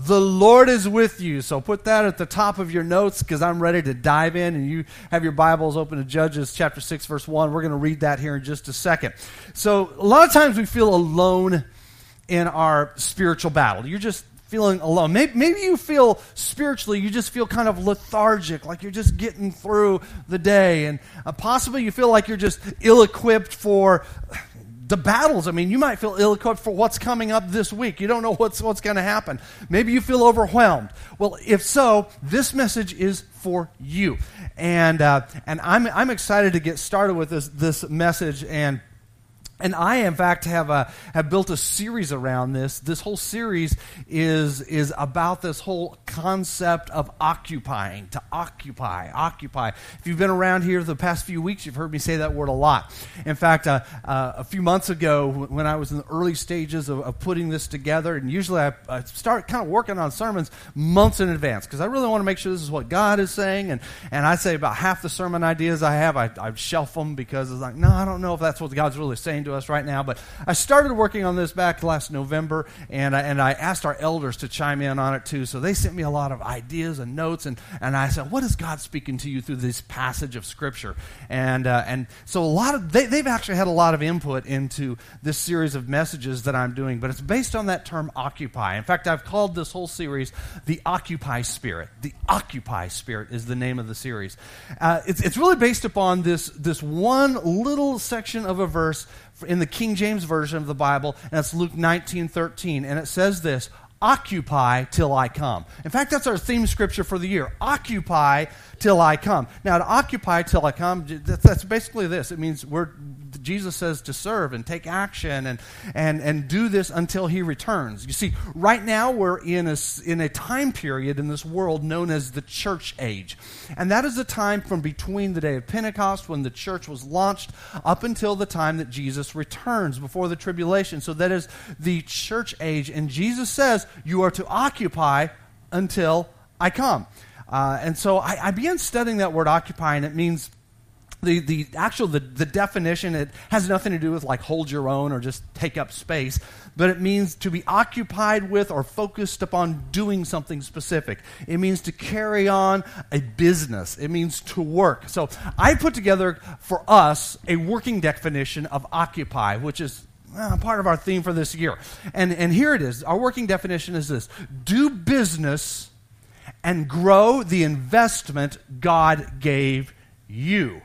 The Lord is with you. So put that at the top of your notes because I'm ready to dive in and you have your Bibles open to Judges chapter 6, verse 1. We're going to read that here in just a second. So a lot of times we feel alone in our spiritual battle. You're just feeling alone. Maybe, maybe you feel spiritually, you just feel kind of lethargic, like you're just getting through the day. And uh, possibly you feel like you're just ill equipped for the battles. I mean, you might feel ill equipped for what's coming up this week. You don't know what's, what's going to happen. Maybe you feel overwhelmed. Well, if so, this message is for you. And, uh, and I'm, I'm excited to get started with this, this message. And and I, in fact, have, a, have built a series around this. This whole series is, is about this whole concept of occupying, to occupy, occupy. If you've been around here the past few weeks, you've heard me say that word a lot. In fact, uh, uh, a few months ago, when I was in the early stages of, of putting this together, and usually I, I, start kind of working on sermons months in advance because I really want to make sure this is what God is saying. And, and I say about half the sermon ideas I have, I, I shelf them because it's like, no, I don't know if that's what God's really saying to us right now, but I started working on this back last November, and I, and I asked our elders to chime in on it too. So they sent me a lot of ideas and notes, and, and I said, What is God speaking to you through this passage of Scripture? And, uh, and so a lot of, they, they've actually had a lot of input into this series of messages that I'm doing, but it's based on that term occupy. In fact, I've called this whole series the Occupy Spirit. The Occupy Spirit is the name of the series. Uh, it's, it's really based upon this, this one little section of a verse in the King James Version of the Bible, and it's Luke 19 13. And it says this Occupy till I come. In fact, that's our theme scripture for the year. Occupy till I come. Now, to occupy till I come, that's basically this. It means we're Jesus says to serve and take action and, and, and do this until he returns. You see, right now we're in a, in a time period in this world known as the church age. And that is the time from between the day of Pentecost when the church was launched up until the time that Jesus returns before the tribulation. So that is the church age. And Jesus says, You are to occupy until I come. Uh, and so I, I began studying that word occupy, and it means the, the actual the, the definition it has nothing to do with like hold your own or just take up space but it means to be occupied with or focused upon doing something specific. It means to carry on a business. It means to work. So i put together for us a working definition of occupy which is uh, part of our theme for this year. And and here it is. Our working definition is this. Do business and grow the investment god gave you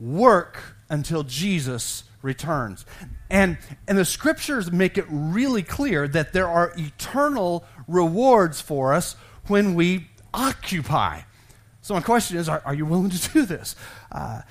work until Jesus returns. And, and the scriptures make it really clear that there are eternal rewards for us when we occupy. So, my question is are, are you willing to do this? Uh,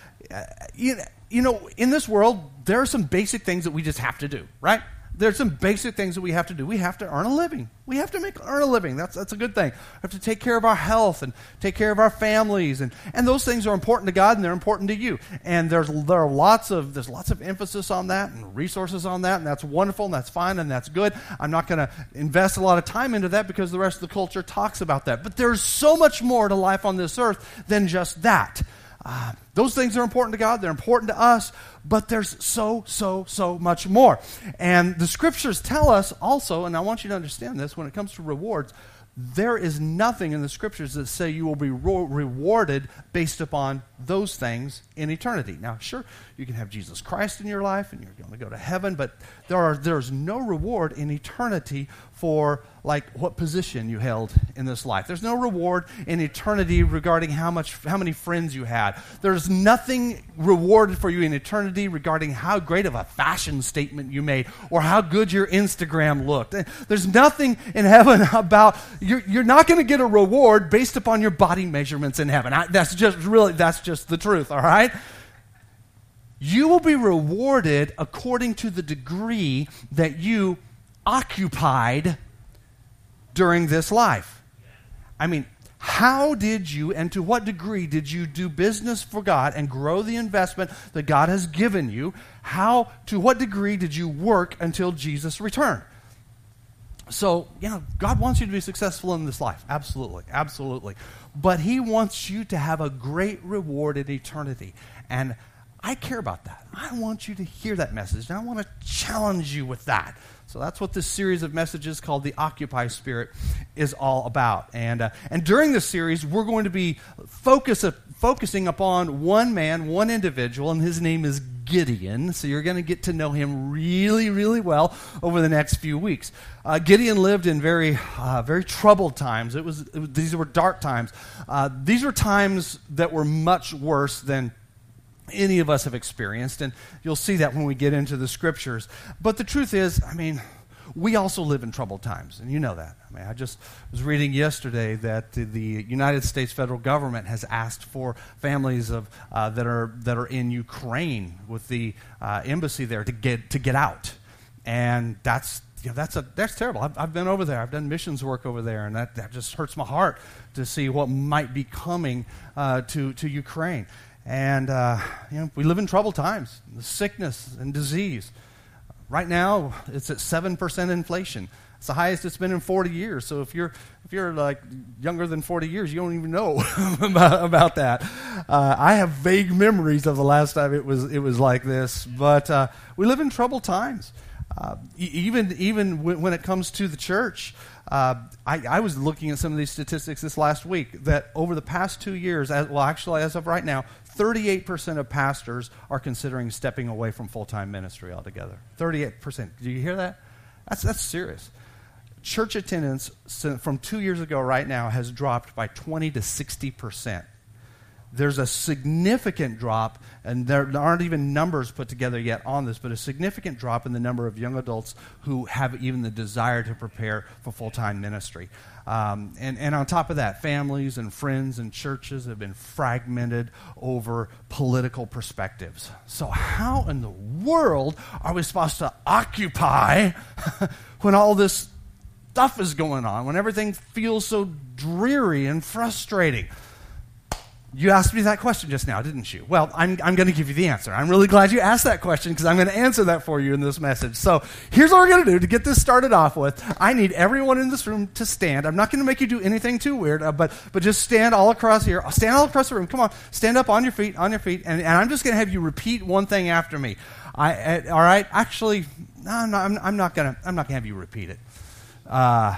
you, you know, in this world, there are some basic things that we just have to do, right? There's some basic things that we have to do. We have to earn a living. We have to make earn a living. That's that's a good thing. We have to take care of our health and take care of our families, and, and those things are important to God and they're important to you. And there's there are lots of there's lots of emphasis on that and resources on that, and that's wonderful and that's fine and that's good. I'm not going to invest a lot of time into that because the rest of the culture talks about that. But there's so much more to life on this earth than just that. Uh, those things are important to God, they're important to us, but there's so, so, so much more. And the scriptures tell us also, and I want you to understand this when it comes to rewards, there is nothing in the scriptures that say you will be rewarded based upon those things in eternity. Now, sure, you can have Jesus Christ in your life and you're going to go to heaven, but there are, there's no reward in eternity for like what position you held in this life. There's no reward in eternity regarding how much how many friends you had. There's nothing rewarded for you in eternity regarding how great of a fashion statement you made or how good your Instagram looked. There's nothing in heaven about you're, you're not going to get a reward based upon your body measurements in heaven. I, that's just really that's just the truth, all right? You will be rewarded according to the degree that you occupied during this life. I mean, how did you and to what degree did you do business for God and grow the investment that God has given you? How, to what degree did you work until Jesus returned? So, you know, God wants you to be successful in this life. Absolutely. Absolutely. But He wants you to have a great reward in eternity. And I care about that. I want you to hear that message. And I want to challenge you with that. So that's what this series of messages called the Occupy Spirit is all about. And, uh, and during this series, we're going to be focus, uh, focusing upon one man, one individual, and his name is Gideon. So you're going to get to know him really, really well over the next few weeks. Uh, Gideon lived in very, uh, very troubled times. It was, it these were dark times. Uh, these were times that were much worse than any of us have experienced, and you'll see that when we get into the scriptures. But the truth is, I mean, we also live in troubled times, and you know that. I mean, I just was reading yesterday that the United States federal government has asked for families of uh, that are that are in Ukraine with the uh, embassy there to get to get out, and that's you know, that's a that's terrible. I've, I've been over there. I've done missions work over there, and that, that just hurts my heart to see what might be coming uh, to to Ukraine. And uh, you know, we live in troubled times, sickness and disease. Right now, it's at seven percent inflation. It's the highest it's been in 40 years. So if you're if you're like younger than 40 years, you don't even know about, about, that. Uh, I have vague memories of the last time it was it was like this. But uh, we live in troubled times. Uh, even even when it comes to the church, uh, I, I, was looking at some of these statistics this last week that over the past two years, as, well, actually, as of right now, 38% of pastors are considering stepping away from full time ministry altogether. 38%. Do you hear that? That's, that's serious. Church attendance from two years ago, right now, has dropped by 20 to 60% there's a significant drop, and there aren't even numbers put together yet on this, but a significant drop in the number of young adults who have even the desire to prepare for full time ministry. Um, and, and on top of that, families and friends and churches have been fragmented over political perspectives. So, how in the world are we supposed to occupy when all this stuff is going on, when everything feels so dreary and frustrating? You asked me that question just now, didn't you? Well, I'm, I'm going to give you the answer. I'm really glad you asked that question because I'm going to answer that for you in this message. So here's what we're going to do to get this started off with. I need everyone in this room to stand. I'm not going to make you do anything too weird, uh, but, but just stand all across here. Stand all across the room. Come on. Stand up on your feet, on your feet. And, and I'm just going to have you repeat one thing after me. I, uh, all right? Actually, no, I'm not, I'm, I'm not going to have you repeat it. Uh,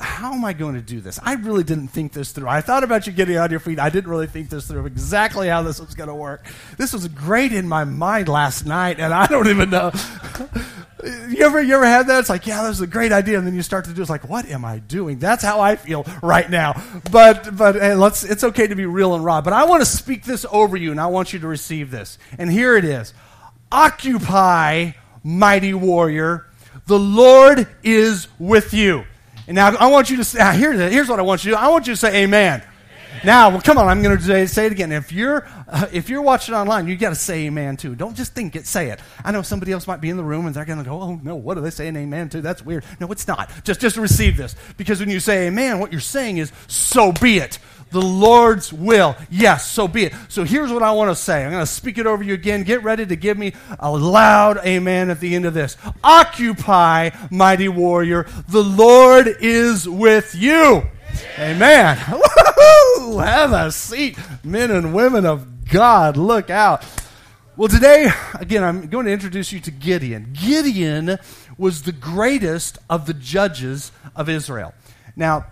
how am I going to do this? I really didn't think this through. I thought about you getting on your feet. I didn't really think this through exactly how this was going to work. This was great in my mind last night, and I don't even know. you ever you ever had that? It's like, yeah, that was a great idea, and then you start to do. It's like, what am I doing? That's how I feel right now. But but hey, let's. It's okay to be real and raw. But I want to speak this over you, and I want you to receive this. And here it is: Occupy, mighty warrior. The Lord is with you. And now I want you to say, here, here's what I want you to do. I want you to say amen. amen. Now, well, come on, I'm going to say, say it again. If you're, uh, if you're watching online, you got to say amen too. Don't just think it, say it. I know somebody else might be in the room and they're going to go, oh no, what are they saying amen to? That's weird. No, it's not. Just, just receive this. Because when you say amen, what you're saying is, so be it the Lord's will. Yes, so be it. So here's what I want to say. I'm going to speak it over you again. Get ready to give me a loud amen at the end of this. Occupy, mighty warrior. The Lord is with you. Amen. Woo-hoo! Have a seat, men and women of God. Look out. Well, today, again, I'm going to introduce you to Gideon. Gideon was the greatest of the judges of Israel. Now,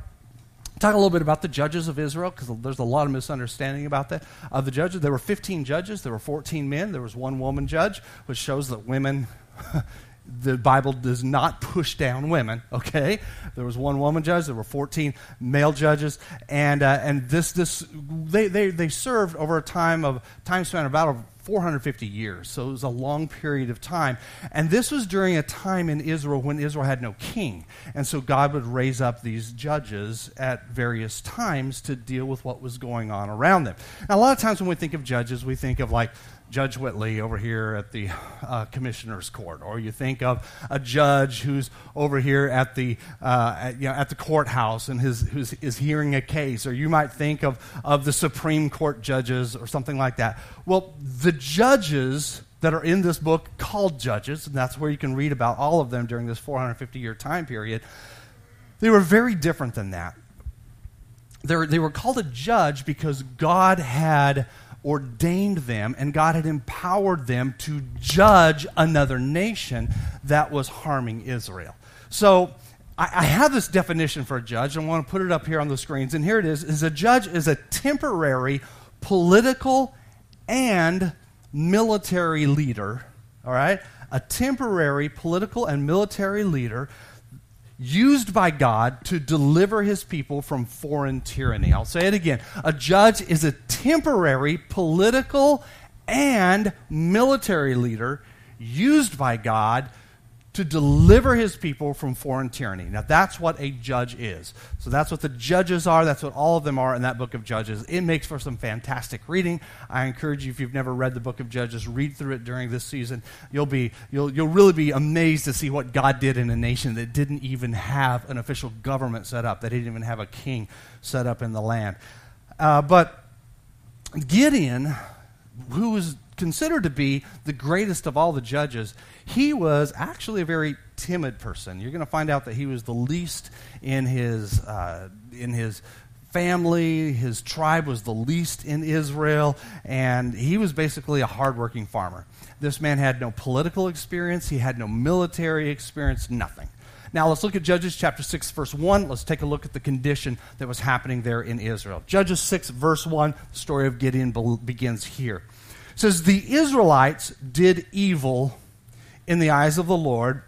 Talk a little bit about the judges of Israel because there's a lot of misunderstanding about that. Of the judges, there were 15 judges, there were 14 men, there was one woman judge, which shows that women, the Bible does not push down women, okay? There was one woman judge, there were 14 male judges, and, uh, and this, this, they, they, they served over a time of time span of about 450 years. So it was a long period of time. And this was during a time in Israel when Israel had no king. And so God would raise up these judges at various times to deal with what was going on around them. Now, a lot of times when we think of judges, we think of like Judge Whitley over here at the uh, commissioner's court, or you think of a judge who's over here at the uh, at, you know, at the courthouse and his, who's is hearing a case, or you might think of of the Supreme Court judges or something like that. Well, the judges that are in this book called judges, and that's where you can read about all of them during this 450 year time period. They were very different than that. They were, they were called a judge because God had ordained them and God had empowered them to judge another nation that was harming Israel. So I, I have this definition for a judge. I want to put it up here on the screens. And here it is, is a judge is a temporary political and military leader, all right? A temporary political and military leader used by God to deliver his people from foreign tyranny. I'll say it again. A judge is a temporary political and military leader used by God to deliver his people from foreign tyranny. Now, that's what a judge is. So, that's what the judges are. That's what all of them are in that book of Judges. It makes for some fantastic reading. I encourage you, if you've never read the book of Judges, read through it during this season. You'll, be, you'll, you'll really be amazed to see what God did in a nation that didn't even have an official government set up, that didn't even have a king set up in the land. Uh, but Gideon, who was considered to be the greatest of all the judges, he was actually a very timid person. You're going to find out that he was the least in his, uh, in his family. His tribe was the least in Israel, and he was basically a hardworking farmer. This man had no political experience, he had no military experience, nothing. Now let's look at Judges chapter 6, verse 1. Let's take a look at the condition that was happening there in Israel. Judges 6, verse 1, the story of Gideon begins here says, The Israelites did evil in the eyes of the Lord,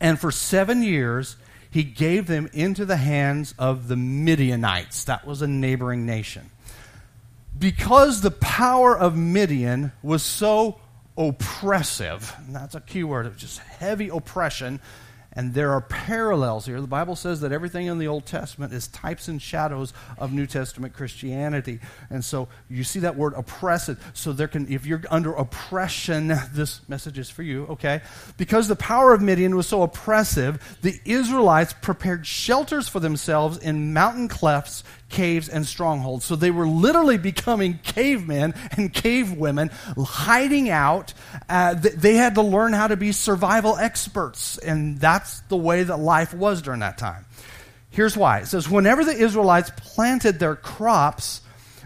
and for seven years he gave them into the hands of the Midianites. That was a neighboring nation. Because the power of Midian was so oppressive, that's a key word, of just heavy oppression, and there are parallels here. The Bible says that everything in the Old Testament is types and shadows of New Testament Christianity. And so you see that word oppressive. So there can if you're under oppression, this message is for you, okay? Because the power of Midian was so oppressive, the Israelites prepared shelters for themselves in mountain clefts caves and strongholds. So they were literally becoming cavemen and cavewomen, hiding out. Uh, they had to learn how to be survival experts, and that's the way that life was during that time. Here's why it says, Whenever the Israelites planted their crops,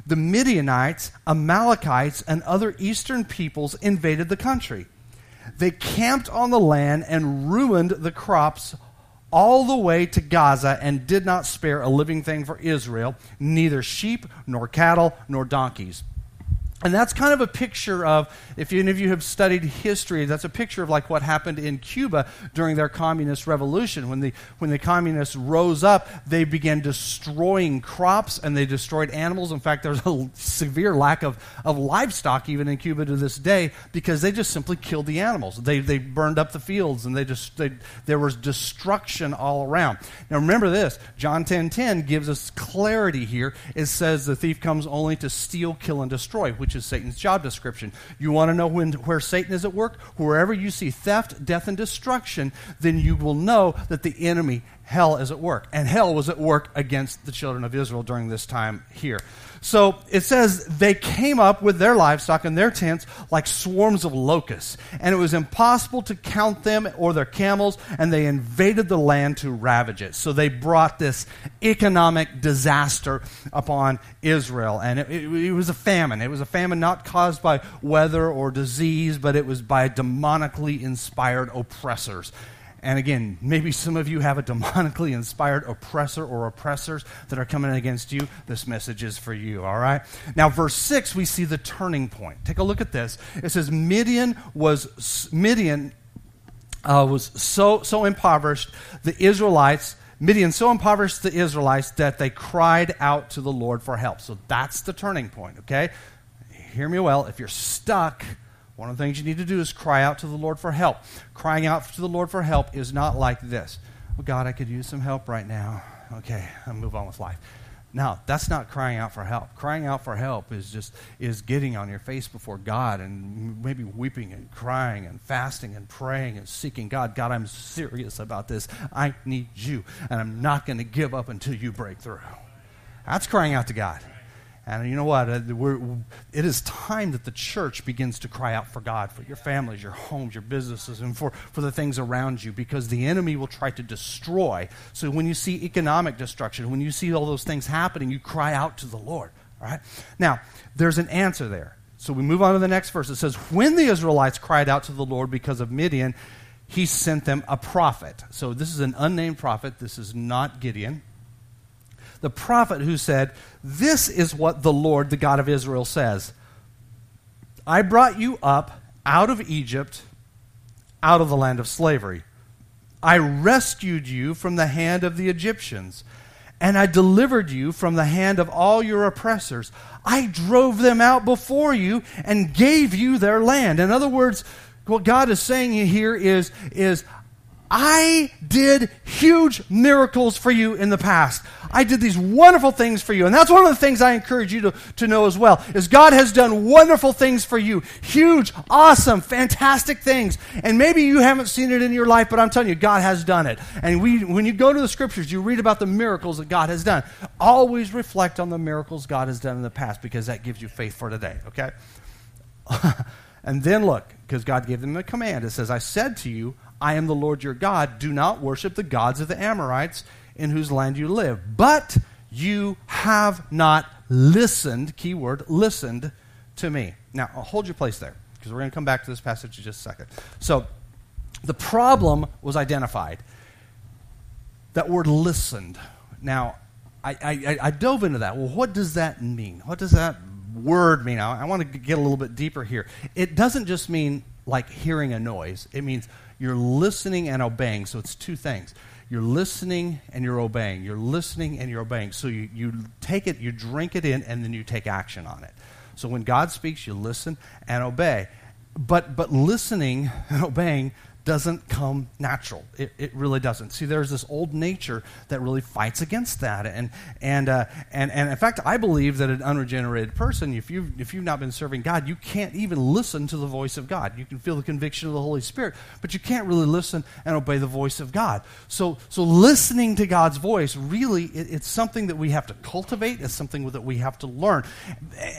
the Midianites, Amalekites, and other eastern peoples invaded the country. They camped on the land and ruined the crops all the way to Gaza and did not spare a living thing for Israel, neither sheep, nor cattle, nor donkeys. And that's kind of a picture of, if any of you have studied history, that's a picture of like what happened in Cuba during their communist revolution. When the, when the communists rose up, they began destroying crops and they destroyed animals. In fact, there's a severe lack of, of livestock even in Cuba to this day because they just simply killed the animals. They, they burned up the fields and they just, they, there was destruction all around. Now remember this, John 10.10 10 gives us clarity here. It says the thief comes only to steal, kill, and destroy, which is Satan's job description. You want to know when, where Satan is at work? Wherever you see theft, death, and destruction, then you will know that the enemy, hell, is at work. And hell was at work against the children of Israel during this time here. So it says they came up with their livestock and their tents like swarms of locusts, and it was impossible to count them or their camels, and they invaded the land to ravage it. So they brought this economic disaster upon Israel, and it, it, it was a famine. It was a famine not caused by weather or disease, but it was by demonically inspired oppressors. And again, maybe some of you have a demonically inspired oppressor or oppressors that are coming against you. This message is for you, all right? Now, verse 6, we see the turning point. Take a look at this. It says, Midian was, Midian uh, was so, so impoverished, the Israelites, Midian so impoverished the Israelites that they cried out to the Lord for help. So that's the turning point, okay? Hear me well. If you're stuck, one of the things you need to do is cry out to the Lord for help. Crying out to the Lord for help is not like this. Well, God, I could use some help right now. Okay, I'll move on with life. Now, that's not crying out for help. Crying out for help is just is getting on your face before God and maybe weeping and crying and fasting and praying and seeking God. God, I'm serious about this. I need you, and I'm not going to give up until you break through. That's crying out to God. And you know what? Uh, it is time that the church begins to cry out for God, for your families, your homes, your businesses, and for, for the things around you, because the enemy will try to destroy. So when you see economic destruction, when you see all those things happening, you cry out to the Lord. All right? Now, there's an answer there. So we move on to the next verse. It says, When the Israelites cried out to the Lord because of Midian, he sent them a prophet. So this is an unnamed prophet. This is not Gideon the prophet who said, This is what the Lord, the God of Israel, says I brought you up out of Egypt, out of the land of slavery. I rescued you from the hand of the Egyptians, and I delivered you from the hand of all your oppressors. I drove them out before you and gave you their land. In other words, what God is saying here is, is I did huge miracles for you in the past. I did these wonderful things for you. And that's one of the things I encourage you to, to know as well, is God has done wonderful things for you. Huge, awesome, fantastic things. And maybe you haven't seen it in your life, but I'm telling you, God has done it. And we, when you go to the scriptures, you read about the miracles that God has done. Always reflect on the miracles God has done in the past because that gives you faith for today, okay? and then look, because God gave them a command. It says, I said to you, I am the Lord your God. Do not worship the gods of the Amorites in whose land you live. But you have not listened, keyword, listened to me. Now, uh, hold your place there, because we're going to come back to this passage in just a second. So, the problem was identified. That word listened. Now, I, I, I dove into that. Well, what does that mean? What does that word mean? I, I want to get a little bit deeper here. It doesn't just mean like hearing a noise, it means you're listening and obeying. So it's two things. You're listening and you're obeying. You're listening and you're obeying. So you, you take it, you drink it in, and then you take action on it. So when God speaks, you listen and obey. But, but listening and obeying doesn't come natural. It, it really doesn't. See, there's this old nature that really fights against that. And, and, uh, and, and in fact, I believe that an unregenerated person, if you've, if you've not been serving God, you can't even listen to the voice of God. You can feel the conviction of the Holy Spirit, but you can't really listen and obey the voice of God. So, so listening to God's voice, really, it, it's something that we have to cultivate. It's something that we have to learn.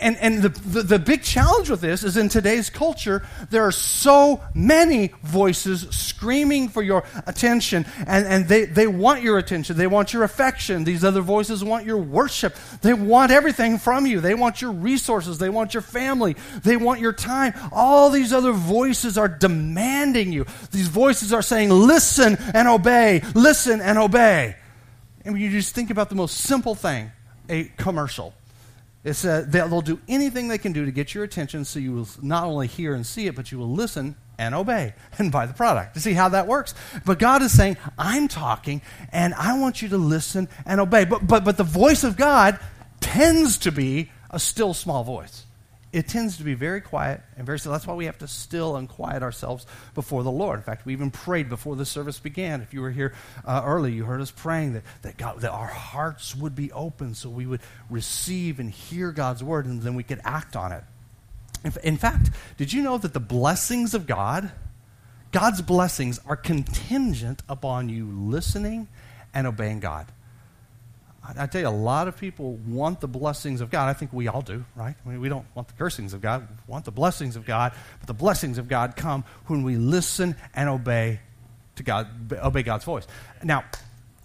And, and the, the, the big challenge with this is in today's culture, there are so many voices screaming for your attention, and, and they, they want your attention. They want your affection. These other voices want your worship. They want everything from you. They want your resources. They want your family. They want your time. All these other voices are demanding you. These voices are saying, listen and obey, listen and obey. And when you just think about the most simple thing a commercial. It's, uh, they'll do anything they can do to get your attention so you will not only hear and see it, but you will listen and obey and buy the product. To see how that works. But God is saying, I'm talking and I want you to listen and obey. But, but, but the voice of God tends to be a still small voice. It tends to be very quiet and very still. That's why we have to still and quiet ourselves before the Lord. In fact, we even prayed before the service began. If you were here uh, early, you heard us praying that, that, God, that our hearts would be open so we would receive and hear God's word and then we could act on it. In fact, did you know that the blessings of God, God's blessings, are contingent upon you listening and obeying God? I, tell you, a lot of people want the blessings of God. I think we all do, right? I mean, we don't want the cursings of God. We want the blessings of God. But the blessings of God come when we listen and obey to God, obey God's voice. Now,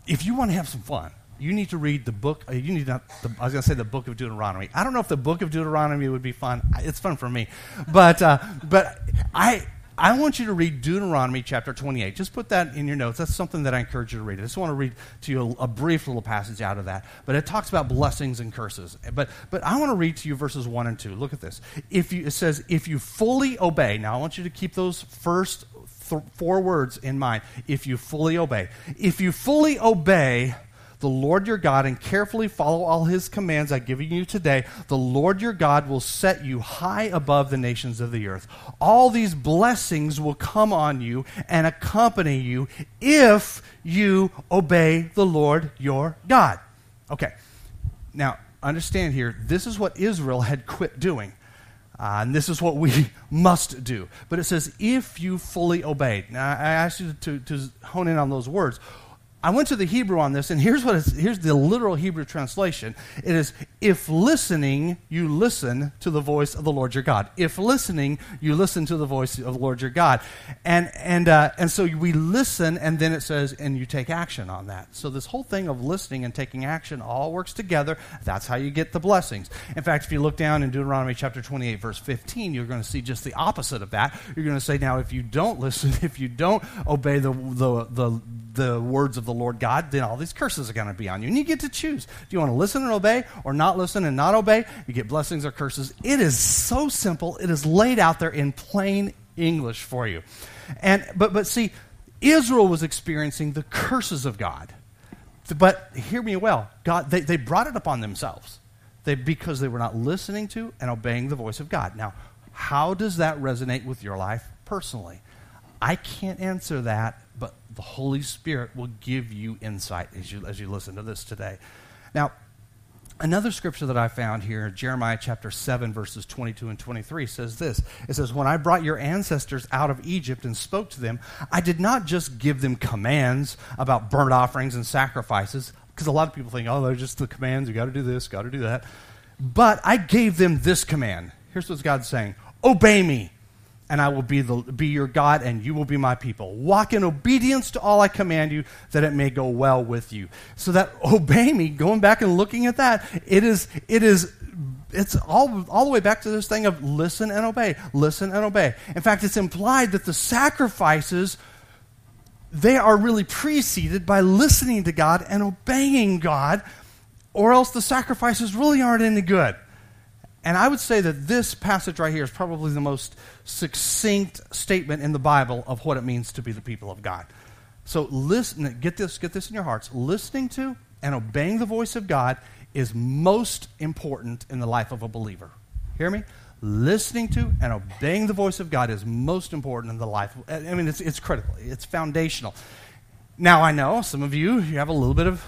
if you want to have some fun, you need to read the book. Uh, you need not. The, I was going to say the book of Deuteronomy. I don't know if the book of Deuteronomy would be fun. It's fun for me, but uh, but I. I want you to read Deuteronomy chapter 28. Just put that in your notes. That's something that I encourage you to read. I just want to read to you a, a, brief little passage out of that. But it talks about blessings and curses. But, but I want to read to you verses 1 and 2. Look at this. If you, it says, if you fully obey. Now, I want you to keep those first th- four words in mind. If you fully obey. If you fully obey the Lord your God and carefully follow all his commands I give you today, the Lord your God will set you high above the nations of the earth. All these blessings will come on you and accompany you if you obey the Lord your God. Okay. Now, understand here, this is what Israel had quit doing. Uh, and this is what we must do. But it says, if you fully obeyed. Now, I asked you to, to hone in on those words. I went to the Hebrew on this, and here's what here's the literal Hebrew translation. It is, if listening, you listen to the voice of the Lord your God. If listening, you listen to the voice of the Lord your God. And, and, uh, and so we listen, and then it says, and you take action on that. So this whole thing of listening and taking action all works together. That's how you get the blessings. In fact, if you look down in Deuteronomy chapter 28, verse 15, you're going to see just the opposite of that. You're going to say, now, if you don't listen, if you don't obey the, the, the, the words of the Lord God, then all these curses are going to be on you. And you get to choose. Do you want to listen and obey or not listen and not obey? You get blessings or curses. It is so simple. It is laid out there in plain English for you. And but but see, Israel was experiencing the curses of God. But hear me well, God they, they brought it upon themselves. They, because they were not listening to and obeying the voice of God. Now, how does that resonate with your life personally? I can't answer that, but the Holy Spirit will give you insight as you, as you listen to this today. Now, another scripture that I found here, Jeremiah chapter 7, verses 22 and 23, says this It says, When I brought your ancestors out of Egypt and spoke to them, I did not just give them commands about burnt offerings and sacrifices, because a lot of people think, oh, they're just the commands, you got to do this, got to do that. But I gave them this command. Here's what God's saying Obey me and I will be, the, be your God, and you will be my people. Walk in obedience to all I command you, that it may go well with you. So that obey me, going back and looking at that, it is, it is, it's all, all the way back to this thing of listen and obey, listen and obey. In fact, it's implied that the sacrifices, they are really preceded by listening to God and obeying God, or else the sacrifices really aren't any good. And I would say that this passage right here is probably the most succinct statement in the Bible of what it means to be the people of God. So listen, get this, get this in your hearts. Listening to and obeying the voice of God is most important in the life of a believer. Hear me? Listening to and obeying the voice of God is most important in the life. Of, I mean, it's, it's critical. It's foundational. Now, I know some of you, you have a little bit of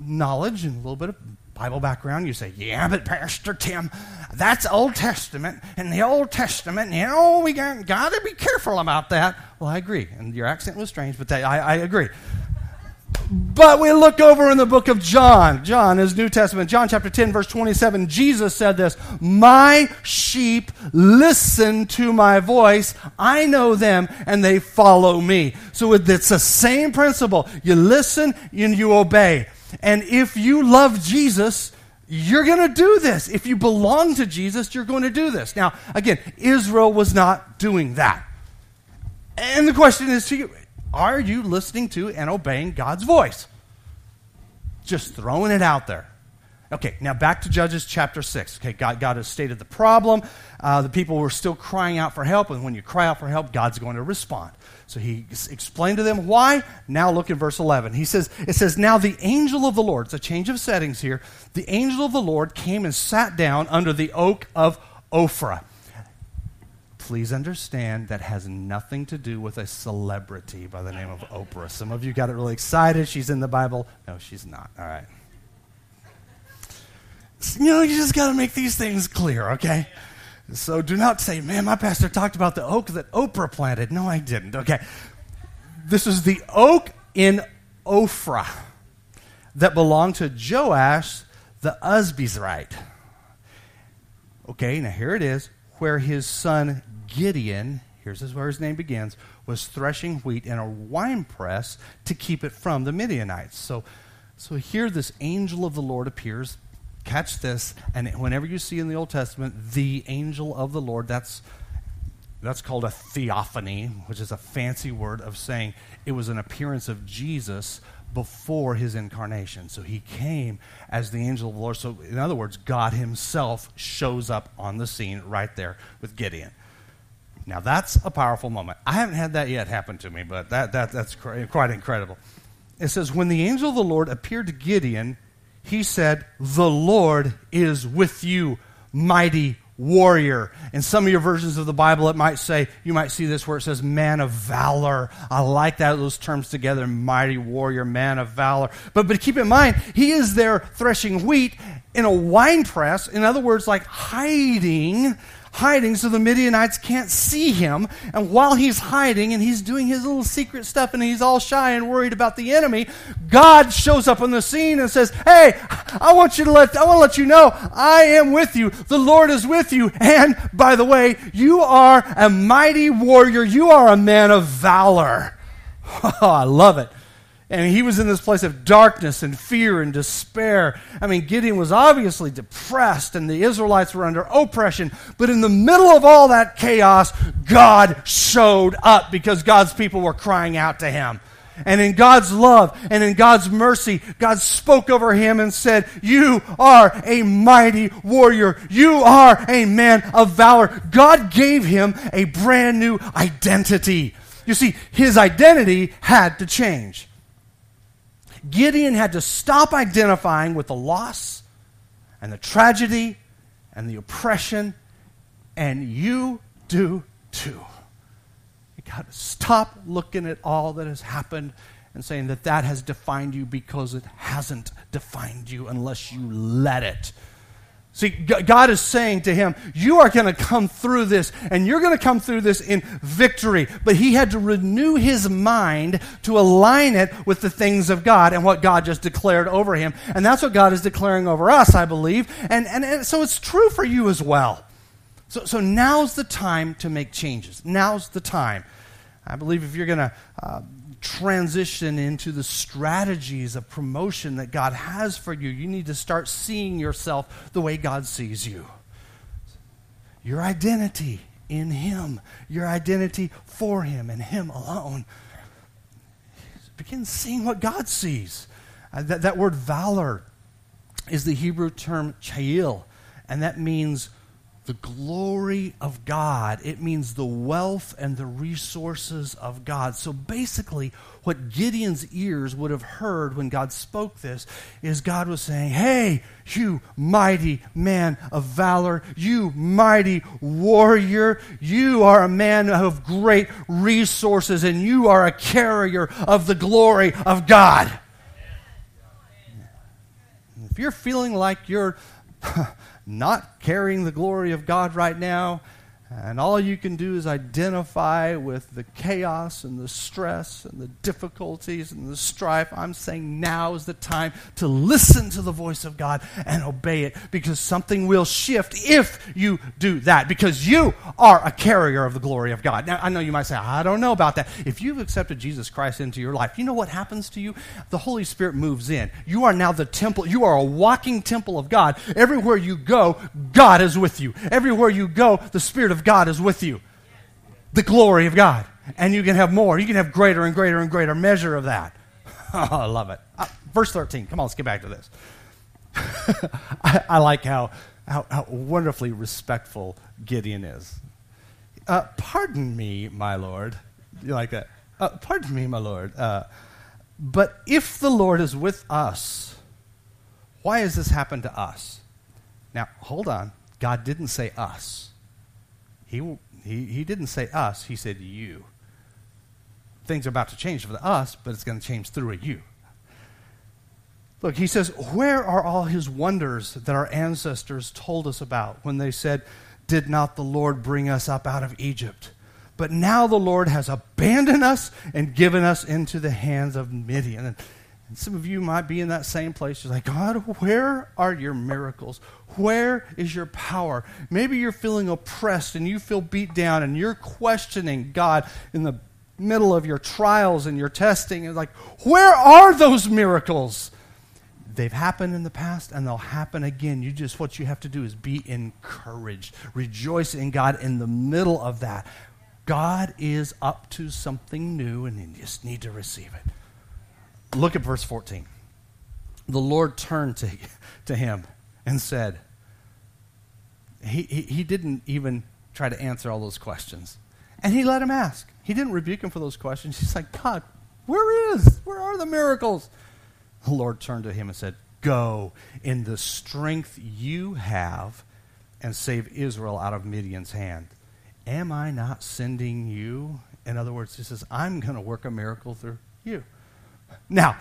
knowledge and a little bit of Bible background, you say, yeah, but Pastor Tim, that's Old Testament. And the Old Testament, you know, we got, got to be careful about that. Well, I agree. And your accent was strange, but that, I, I agree. But we look over in the book of John. John is New Testament. John chapter 10, verse 27. Jesus said this My sheep listen to my voice. I know them and they follow me. So it's the same principle. You listen and you obey. And if you love Jesus, you're going to do this. If you belong to Jesus, you're going to do this. Now, again, Israel was not doing that. And the question is to you are you listening to and obeying God's voice? Just throwing it out there. Okay, now back to Judges chapter 6. Okay, God, God has stated the problem. Uh, the people were still crying out for help, and when you cry out for help, God's going to respond. So he explained to them why. Now look in verse 11. He says, It says, Now the angel of the Lord, it's a change of settings here. The angel of the Lord came and sat down under the oak of Ophrah. Please understand that has nothing to do with a celebrity by the name of Oprah. Some of you got it really excited. She's in the Bible. No, she's not. All right you know, you just got to make these things clear, okay? So do not say, man, my pastor talked about the oak that Oprah planted. No, I didn't, okay? This is the oak in Ophrah that belonged to Joash the Abiezrite. Okay, now here it is, where his son Gideon, here's where his name begins, was threshing wheat in a winepress to keep it from the Midianites. So, so here this angel of the Lord appears catch this, and whenever you see in the Old Testament the angel of the Lord, that's that's called a theophany, which is a fancy word of saying it was an appearance of Jesus before his incarnation. So he came as the angel of the Lord. So, in other words, God himself shows up on the scene right there with Gideon. Now, that's a powerful moment. I haven't had that yet happen to me, but that, that, that's quite incredible. It says, When the angel of the Lord appeared to Gideon, he said, The Lord is with you, mighty warrior. In some of your versions of the Bible, it might say, you might see this where it says man of valor. I like that, those terms together mighty warrior, man of valor. But, but keep in mind, he is there threshing wheat in a wine press. In other words, like hiding hiding so the Midianites can't see him. And while he's hiding and he's doing his little secret stuff and he's all shy and worried about the enemy, God shows up on the scene and says, Hey, I want you to let, I want to let you know I am with you. The Lord is with you. And by the way, you are a mighty warrior. You are a man of valor. Oh, I love it. And he was in this place of darkness and fear and despair. I mean, Gideon was obviously depressed, and the Israelites were under oppression. But in the middle of all that chaos, God showed up because God's people were crying out to him. And in God's love and in God's mercy, God spoke over him and said, You are a mighty warrior. You are a man of valor. God gave him a brand new identity. You see, his identity had to change. Gideon had to stop identifying with the loss and the tragedy and the oppression, and you do too. You got to stop looking at all that has happened and saying that that has defined you because it hasn't defined you unless you let it. See, God is saying to him, You are going to come through this, and you're going to come through this in victory. But he had to renew his mind to align it with the things of God and what God just declared over him. And that's what God is declaring over us, I believe. And, and, and so it's true for you as well. So, so now's the time to make changes. Now's the time. I believe if you're going to uh, transition into the strategies of promotion that God has for you. You need to start seeing yourself the way God sees you. Your identity in Him, your identity for Him and Him alone. Begin seeing what God sees. Uh, that, that word valor is the Hebrew term chayil, and that means the glory of God. It means the wealth and the resources of God. So basically, what Gideon's ears would have heard when God spoke this is God was saying, Hey, you mighty man of valor, you mighty warrior, you are a man of great resources, and you are a carrier of the glory of God. If you're feeling like you're not carrying the glory of God right now, and all you can do is identify with the chaos and the stress and the difficulties and the strife. I'm saying now is the time to listen to the voice of God and obey it because something will shift if you do that because you are a carrier of the glory of God. Now, I know you might say, I don't know about that. If you've accepted Jesus Christ into your life, you know what happens to you? The Holy Spirit moves in. You are now the temple. You are a walking temple of God. Everywhere you go, God is with you. Everywhere you go, the Spirit of of God is with you. The glory of God. And you can have more. You can have greater and greater and greater measure of that. Oh, I love it. Uh, verse 13. Come on, let's get back to this. I, I, like how, how, how, wonderfully respectful Gideon is. Uh, pardon me, my Lord. You like that? Uh, pardon me, my Lord. Uh, but if the Lord is with us, why has this happened to us? Now, hold on. God didn't say us. He, he, he didn't say us, he said you. Things are about to change for the us, but it's going to change through a you. Look, he says, Where are all his wonders that our ancestors told us about when they said, Did not the Lord bring us up out of Egypt? But now the Lord has abandoned us and given us into the hands of Midian. And some of you might be in that same place. You're like, God, where are your miracles? Where is your power? Maybe you're feeling oppressed and you feel beat down and you're questioning God in the middle of your trials and your testing. And like, where are those miracles? They've happened in the past and they'll happen again. You just, what you have to do is be encouraged. Rejoice in God in the middle of that. God is up to something new and you just need to receive it. Look at verse 14. The Lord turned to, to him and said, he, he, he didn't even try to answer all those questions. And he let him ask. He didn't rebuke him for those questions. He's like, God, where is? Where are the miracles? The Lord turned to him and said, Go in the strength you have and save Israel out of Midian's hand. Am I not sending you? In other words, he says, I'm going to work a miracle through you. Now,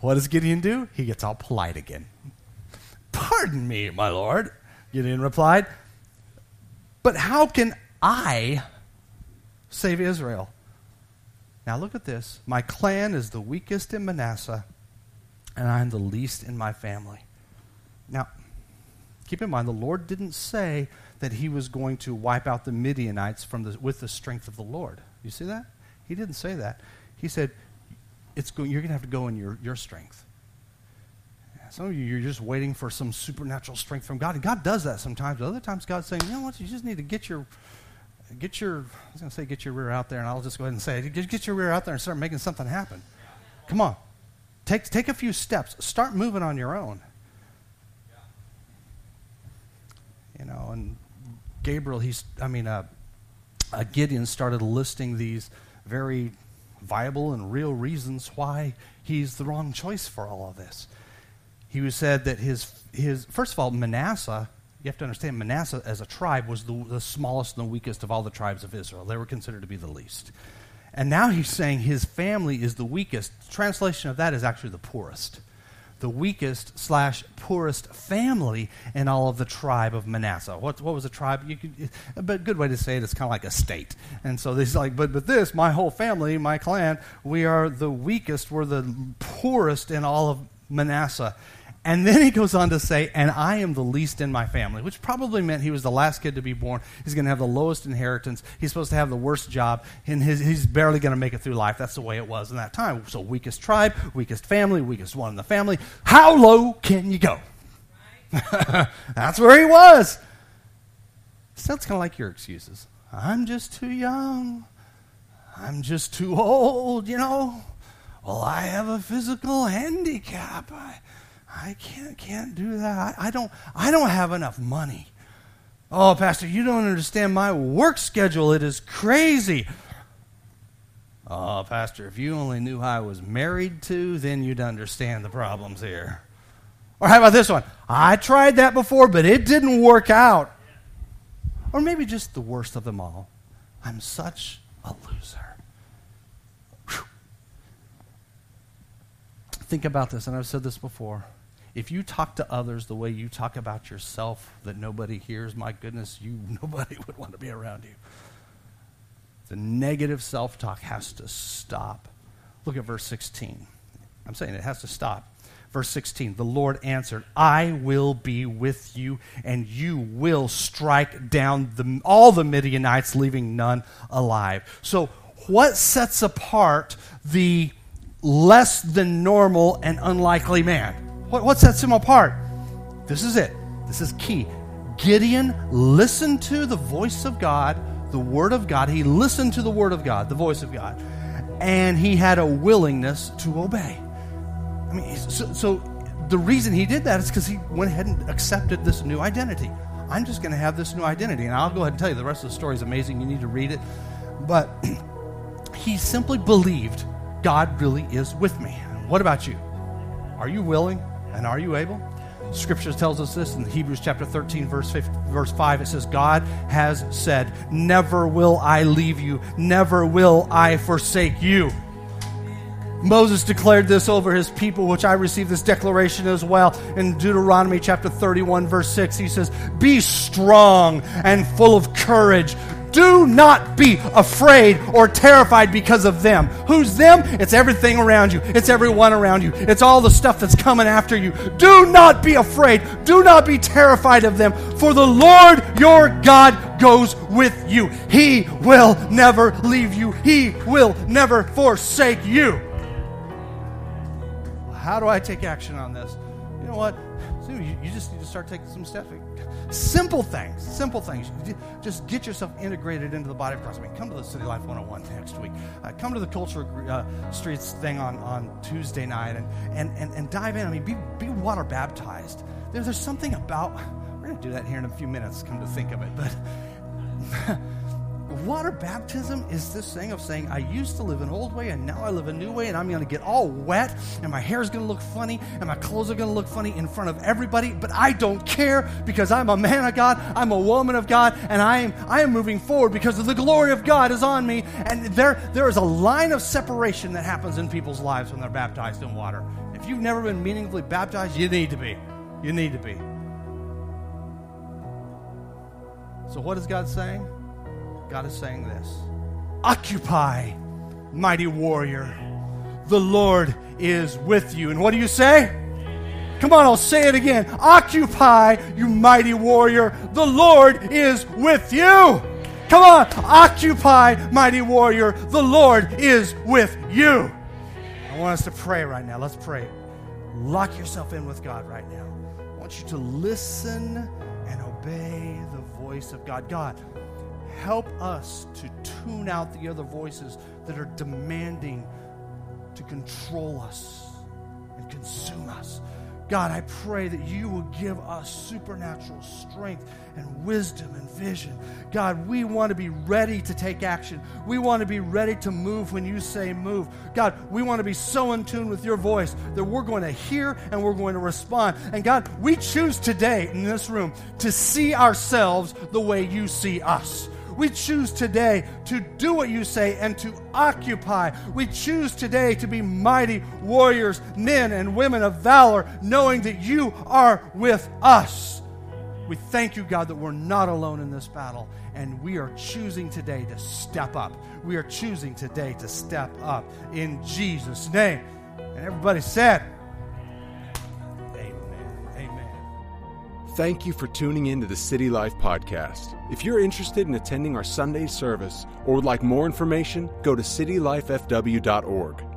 what does Gideon do? He gets all polite again. Pardon me, my lord, Gideon replied. But how can I save Israel? Now look at this. My clan is the weakest in Manasseh, and I'm the least in my family. Now, keep in mind, the Lord didn't say that he was going to wipe out the Midianites from the, with the strength of the Lord. You see that? He didn't say that. He said, it's going, you're going to have to go in your, your strength. Some of you, you're just waiting for some supernatural strength from God. And God does that sometimes. But other times, God's saying, you know what, you just need to get your, get your, I was going to say get your rear out there, and I'll just go ahead and say. Get, get your rear out there and start making something happen. Come on. Take, take a few steps. Start moving on your own. You know, and Gabriel, he's, I mean, uh, uh, Gideon started listing these very viable and real reasons why he's the wrong choice for all of this. He said that his, his first of all, Manasseh, you have to understand, Manasseh as a tribe was the, the smallest and the weakest of all the tribes of Israel. They were considered to be the least. And now he's saying his family is the weakest. Translation of that is actually the poorest the weakest slash poorest family in all of the tribe of Manasseh. What, what was a tribe? You could, but good way to say it is kind of like a state. And so he's like, but but this, my whole family, my clan, we are the weakest. We're the poorest in all of Manasseh. And then he goes on to say, and I am the least in my family, which probably meant he was the last kid to be born. He's going to have the lowest inheritance. He's supposed to have the worst job, and his, he's barely going to make it through life. That's the way it was in that time. So, weakest tribe, weakest family, weakest one in the family. How low can you go? That's where he was. Sounds kind of like your excuses. I'm just too young. I'm just too old, you know. Well, I have a physical handicap. I, I can't can't do that. I, I don't I don't have enough money. Oh, Pastor, you don't understand my work schedule. It is crazy. Oh, Pastor, if you only knew I was married to, then you'd understand the problems here. Or how about this one? I tried that before, but it didn't work out. Or maybe just the worst of them all. I'm such a loser. Whew. Think about this, and I've said this before if you talk to others the way you talk about yourself that nobody hears, my goodness, you nobody would want to be around you. The negative self-talk has to stop. Look at verse 16. I'm saying it has to stop. Verse 16, the Lord answered, I will be with you, and you will strike down the, all the Midianites, leaving none alive. So, what sets apart the less than normal and unlikely man? What, what sets him apart? This is it. This is key. Gideon listened to the voice of God, the Word of God. He listened to the Word of God, the voice of God, and he had a willingness to obey. I mean, so, so the reason he did that is because he went ahead and accepted this new identity. I'm just going to have this new identity. And I'll go ahead and tell you the rest of the story is amazing. You need to read it. But he simply believed God really is with me. What about you? Are you willing? And are you able? Scripture tells us this in Hebrews chapter 13, verse, 5, verse 5. It says, God has said, Never will I leave you, never will I forsake you. Moses declared this over his people, which I received this declaration as well in Deuteronomy chapter 31, verse 6. He says, Be strong and full of courage. Do not be afraid or terrified because of them. Who's them? It's everything around you, it's everyone around you, it's all the stuff that's coming after you. Do not be afraid. Do not be terrified of them, for the Lord your God goes with you. He will never leave you, He will never forsake you. How do I take action on this? You know what? You just start taking some steps. Simple things, simple things. Just get yourself integrated into the body of Christ. I mean, come to the City Life 101 next week. Uh, come to the Culture uh, Streets thing on, on Tuesday night and, and, and, and dive in. I mean, be, be water baptized. There, there's something about, we're going to do that here in a few minutes, come to think of it, but water baptism is this thing of saying, I used to live an old way and now I live a new way, and I'm going to get all wet, and my hair is going to look funny, and my clothes are going to look funny in front of everybody, but I don't care because I'm a man of God, I'm a woman of God, and I am, I am moving forward because the glory of God is on me. And there, there is a line of separation that happens in people's lives when they're baptized in water. If you've never been meaningfully baptized, you need to be. You need to be. So, what is God saying? God is saying this Occupy, mighty warrior. The Lord is with you. And what do you say? Come on, I'll say it again. Occupy, you mighty warrior. The Lord is with you. Come on, occupy, mighty warrior. The Lord is with you. I want us to pray right now. Let's pray. Lock yourself in with God right now. I want you to listen and obey the voice of God. God, help us to tune out the other voices that are demanding to control us and consume us. God, I pray that you will give us supernatural strength and wisdom and vision. God, we want to be ready to take action. We want to be ready to move when you say move. God, we want to be so in tune with your voice that we're going to hear and we're going to respond. And God, we choose today in this room to see ourselves the way you see us. We choose today to do what you say and to occupy. We choose today to be mighty warriors, men and women of valor, knowing that you are with us. We thank you, God, that we're not alone in this battle, and we are choosing today to step up. We are choosing today to step up in Jesus' name. And everybody said, Thank you for tuning in to the City Life Podcast. If you're interested in attending our Sunday service or would like more information, go to citylifefw.org.